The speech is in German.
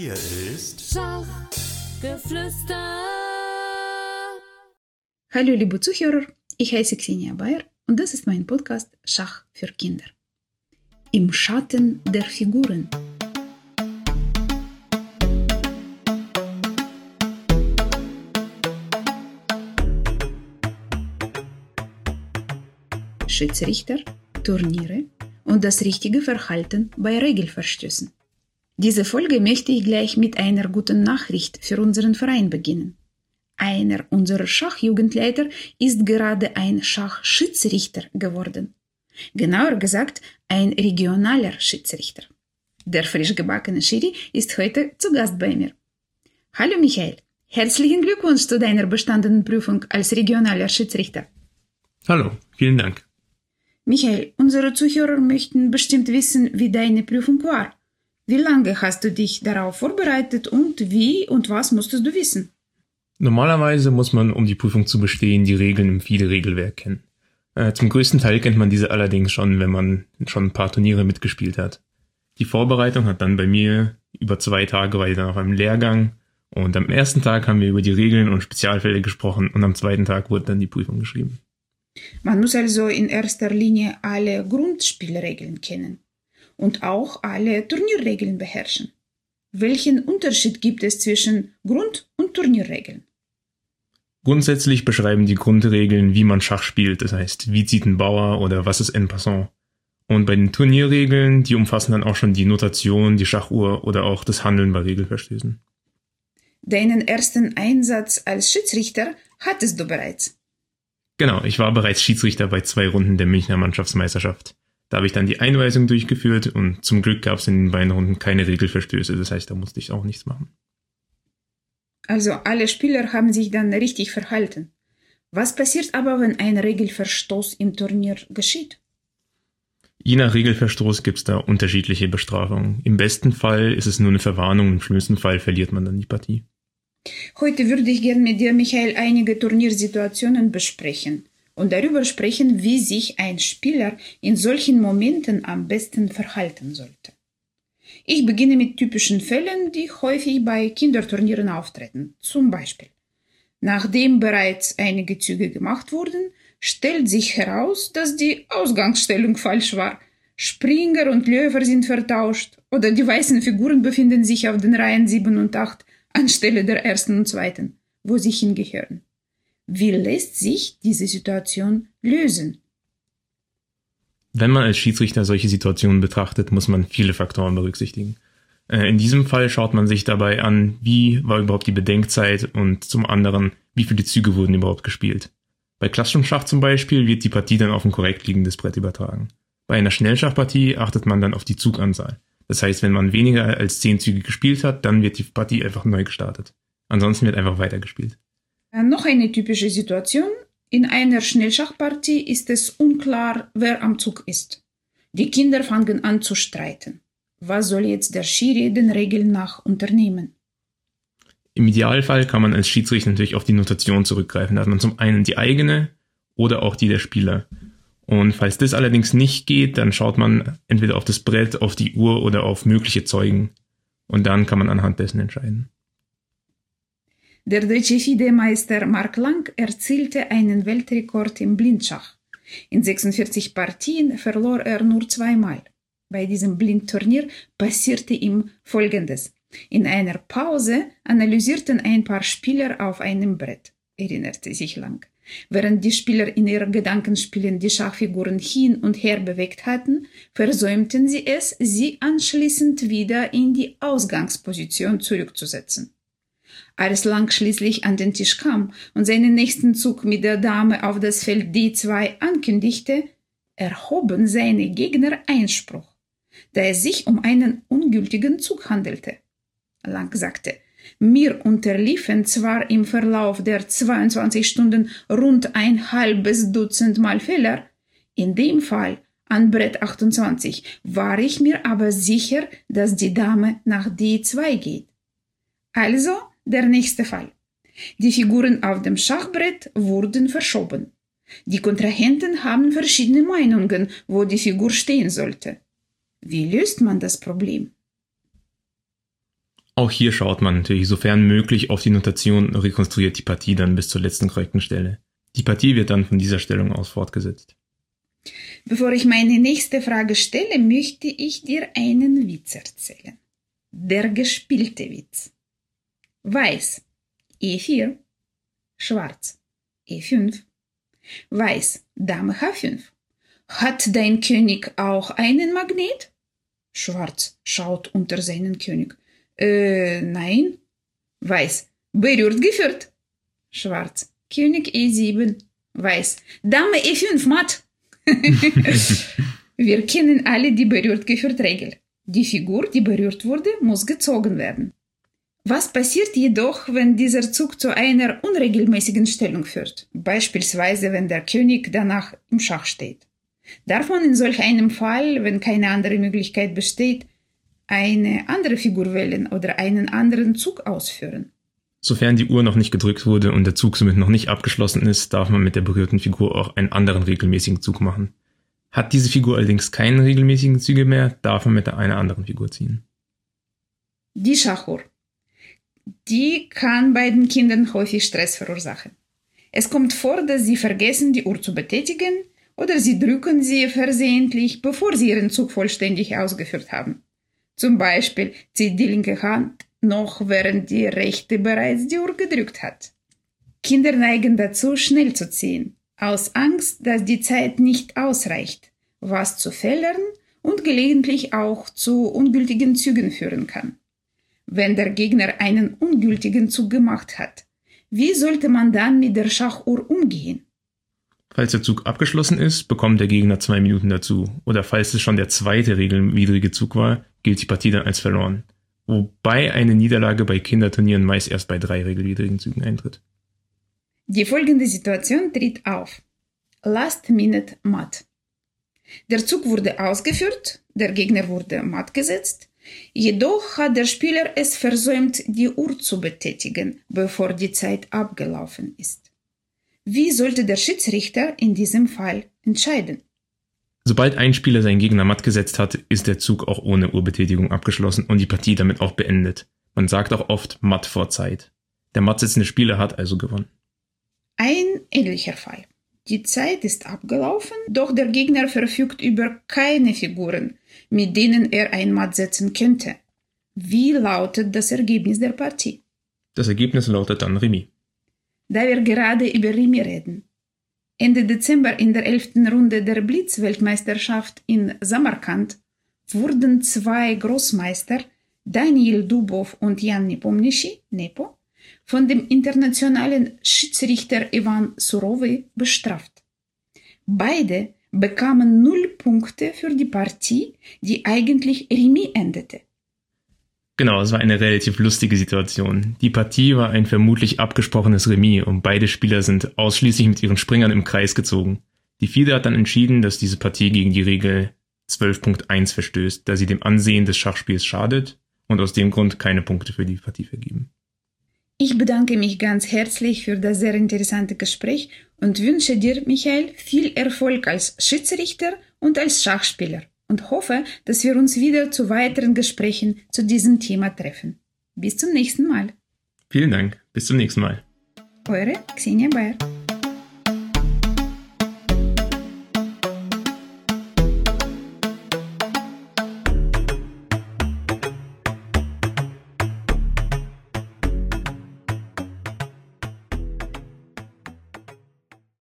Hier ist Schachgeflüster. Hallo liebe Zuhörer, ich heiße Xenia Bayer und das ist mein Podcast Schach für Kinder. Im Schatten der Figuren. Schiedsrichter, Turniere und das richtige Verhalten bei Regelverstößen. Diese Folge möchte ich gleich mit einer guten Nachricht für unseren Verein beginnen. Einer unserer Schachjugendleiter ist gerade ein Schachschiedsrichter geworden. Genauer gesagt, ein regionaler Schiedsrichter. Der frisch gebackene Schiri ist heute zu Gast bei mir. Hallo Michael, herzlichen Glückwunsch zu deiner bestandenen Prüfung als regionaler Schiedsrichter. Hallo, vielen Dank. Michael, unsere Zuhörer möchten bestimmt wissen, wie deine Prüfung war. Wie lange hast du dich darauf vorbereitet und wie und was musstest du wissen? Normalerweise muss man, um die Prüfung zu bestehen, die Regeln im FIDE-Regelwerk kennen. Äh, zum größten Teil kennt man diese allerdings schon, wenn man schon ein paar Turniere mitgespielt hat. Die Vorbereitung hat dann bei mir über zwei Tage ich dann auf einem Lehrgang und am ersten Tag haben wir über die Regeln und Spezialfälle gesprochen und am zweiten Tag wurde dann die Prüfung geschrieben. Man muss also in erster Linie alle Grundspielregeln kennen und auch alle Turnierregeln beherrschen. Welchen Unterschied gibt es zwischen Grund- und Turnierregeln? Grundsätzlich beschreiben die Grundregeln, wie man Schach spielt, das heißt, wie zieht ein Bauer oder was ist en passant. Und bei den Turnierregeln, die umfassen dann auch schon die Notation, die Schachuhr oder auch das Handeln bei Regelverstößen. Deinen ersten Einsatz als Schiedsrichter hattest du bereits. Genau, ich war bereits Schiedsrichter bei zwei Runden der Münchner Mannschaftsmeisterschaft. Da habe ich dann die Einweisung durchgeführt und zum Glück gab es in den beiden Runden keine Regelverstöße, das heißt, da musste ich auch nichts machen. Also alle Spieler haben sich dann richtig verhalten. Was passiert aber, wenn ein Regelverstoß im Turnier geschieht? Je nach Regelverstoß gibt es da unterschiedliche Bestrafungen. Im besten Fall ist es nur eine Verwarnung, im schlimmsten Fall verliert man dann die Partie. Heute würde ich gerne mit dir, Michael, einige Turniersituationen besprechen und darüber sprechen, wie sich ein Spieler in solchen Momenten am besten verhalten sollte. Ich beginne mit typischen Fällen, die häufig bei Kinderturnieren auftreten. Zum Beispiel. Nachdem bereits einige Züge gemacht wurden, stellt sich heraus, dass die Ausgangsstellung falsch war. Springer und Löwer sind vertauscht oder die weißen Figuren befinden sich auf den Reihen 7 und 8 anstelle der ersten und zweiten, wo sie hingehören. Wie lässt sich diese Situation lösen? Wenn man als Schiedsrichter solche Situationen betrachtet, muss man viele Faktoren berücksichtigen. Äh, in diesem Fall schaut man sich dabei an, wie war überhaupt die Bedenkzeit und zum anderen, wie viele Züge wurden überhaupt gespielt. Bei Klassensprungschach zum Beispiel wird die Partie dann auf ein korrekt liegendes Brett übertragen. Bei einer Schnellschachpartie achtet man dann auf die Zuganzahl. Das heißt, wenn man weniger als zehn Züge gespielt hat, dann wird die Partie einfach neu gestartet. Ansonsten wird einfach weitergespielt. Äh, noch eine typische Situation. In einer Schnellschachpartie ist es unklar, wer am Zug ist. Die Kinder fangen an zu streiten. Was soll jetzt der Schiri den Regeln nach unternehmen? Im Idealfall kann man als Schiedsrichter natürlich auf die Notation zurückgreifen. Da hat man zum einen die eigene oder auch die der Spieler. Und falls das allerdings nicht geht, dann schaut man entweder auf das Brett, auf die Uhr oder auf mögliche Zeugen. Und dann kann man anhand dessen entscheiden. Der deutsche FIDE-Meister Mark Lang erzielte einen Weltrekord im Blindschach. In 46 Partien verlor er nur zweimal. Bei diesem Blindturnier passierte ihm Folgendes. In einer Pause analysierten ein paar Spieler auf einem Brett, erinnerte sich Lang. Während die Spieler in ihren Gedankenspielen die Schachfiguren hin und her bewegt hatten, versäumten sie es, sie anschließend wieder in die Ausgangsposition zurückzusetzen. Als Lang schließlich an den Tisch kam und seinen nächsten Zug mit der Dame auf das Feld D2 ankündigte, erhoben seine Gegner Einspruch, da es sich um einen ungültigen Zug handelte. Lang sagte, mir unterliefen zwar im Verlauf der 22 Stunden rund ein halbes Dutzend Mal Fehler, in dem Fall an Brett 28 war ich mir aber sicher, dass die Dame nach D2 geht. Also der nächste Fall. Die Figuren auf dem Schachbrett wurden verschoben. Die Kontrahenten haben verschiedene Meinungen, wo die Figur stehen sollte. Wie löst man das Problem? Auch hier schaut man natürlich sofern möglich auf die Notation und rekonstruiert die Partie dann bis zur letzten korrekten Stelle. Die Partie wird dann von dieser Stellung aus fortgesetzt. Bevor ich meine nächste Frage stelle, möchte ich dir einen Witz erzählen. Der gespielte Witz. Weiß E4, Schwarz E5, Weiß Dame H5. Hat dein König auch einen Magnet? Schwarz schaut unter seinen König. Äh, nein. Weiß. Berührt geführt. Schwarz. König E7. Weiß. Dame E5 matt. Wir kennen alle die berührt geführt Regel. Die Figur, die berührt wurde, muss gezogen werden. Was passiert jedoch, wenn dieser Zug zu einer unregelmäßigen Stellung führt? Beispielsweise, wenn der König danach im Schach steht. Darf man in solch einem Fall, wenn keine andere Möglichkeit besteht, eine andere Figur wählen oder einen anderen Zug ausführen? Sofern die Uhr noch nicht gedrückt wurde und der Zug somit noch nicht abgeschlossen ist, darf man mit der berührten Figur auch einen anderen regelmäßigen Zug machen. Hat diese Figur allerdings keine regelmäßigen Züge mehr, darf man mit einer anderen Figur ziehen. Die Schachuhr. Die kann bei den Kindern häufig Stress verursachen. Es kommt vor, dass sie vergessen, die Uhr zu betätigen oder sie drücken sie versehentlich, bevor sie ihren Zug vollständig ausgeführt haben. Zum Beispiel zieht die linke Hand noch während die rechte bereits die Uhr gedrückt hat. Kinder neigen dazu, schnell zu ziehen, aus Angst, dass die Zeit nicht ausreicht, was zu Fehlern und gelegentlich auch zu ungültigen Zügen führen kann. Wenn der Gegner einen ungültigen Zug gemacht hat, wie sollte man dann mit der Schachuhr umgehen? Falls der Zug abgeschlossen ist, bekommt der Gegner zwei Minuten dazu. Oder falls es schon der zweite regelwidrige Zug war, gilt die Partie dann als verloren wobei eine Niederlage bei Kinderturnieren meist erst bei drei regelwidrigen Zügen eintritt. Die folgende Situation tritt auf. Last Minute Matt. Der Zug wurde ausgeführt, der Gegner wurde matt gesetzt, jedoch hat der Spieler es versäumt, die Uhr zu betätigen, bevor die Zeit abgelaufen ist. Wie sollte der Schiedsrichter in diesem Fall entscheiden? Sobald ein Spieler seinen Gegner matt gesetzt hat, ist der Zug auch ohne Urbetätigung abgeschlossen und die Partie damit auch beendet. Man sagt auch oft matt vor Zeit. Der matt sitzende Spieler hat also gewonnen. Ein ähnlicher Fall. Die Zeit ist abgelaufen, doch der Gegner verfügt über keine Figuren, mit denen er ein Matt setzen könnte. Wie lautet das Ergebnis der Partie? Das Ergebnis lautet dann Remis. Da wir gerade über Remis reden, Ende Dezember in der elften Runde der Blitzweltmeisterschaft in Samarkand wurden zwei Großmeister, Daniel Dubov und Jan Nepomniachtchi, Nepo, von dem internationalen Schiedsrichter Ivan Surowy bestraft. Beide bekamen null Punkte für die Partie, die eigentlich Remis endete. Genau, es war eine relativ lustige Situation. Die Partie war ein vermutlich abgesprochenes Remis und beide Spieler sind ausschließlich mit ihren Springern im Kreis gezogen. Die FIDE hat dann entschieden, dass diese Partie gegen die Regel 12.1 verstößt, da sie dem Ansehen des Schachspiels schadet und aus dem Grund keine Punkte für die Partie vergeben. Ich bedanke mich ganz herzlich für das sehr interessante Gespräch und wünsche dir, Michael, viel Erfolg als Schiedsrichter und als Schachspieler und hoffe, dass wir uns wieder zu weiteren Gesprächen zu diesem Thema treffen. Bis zum nächsten Mal. Vielen Dank. Bis zum nächsten Mal. Eure Xenia Bayer.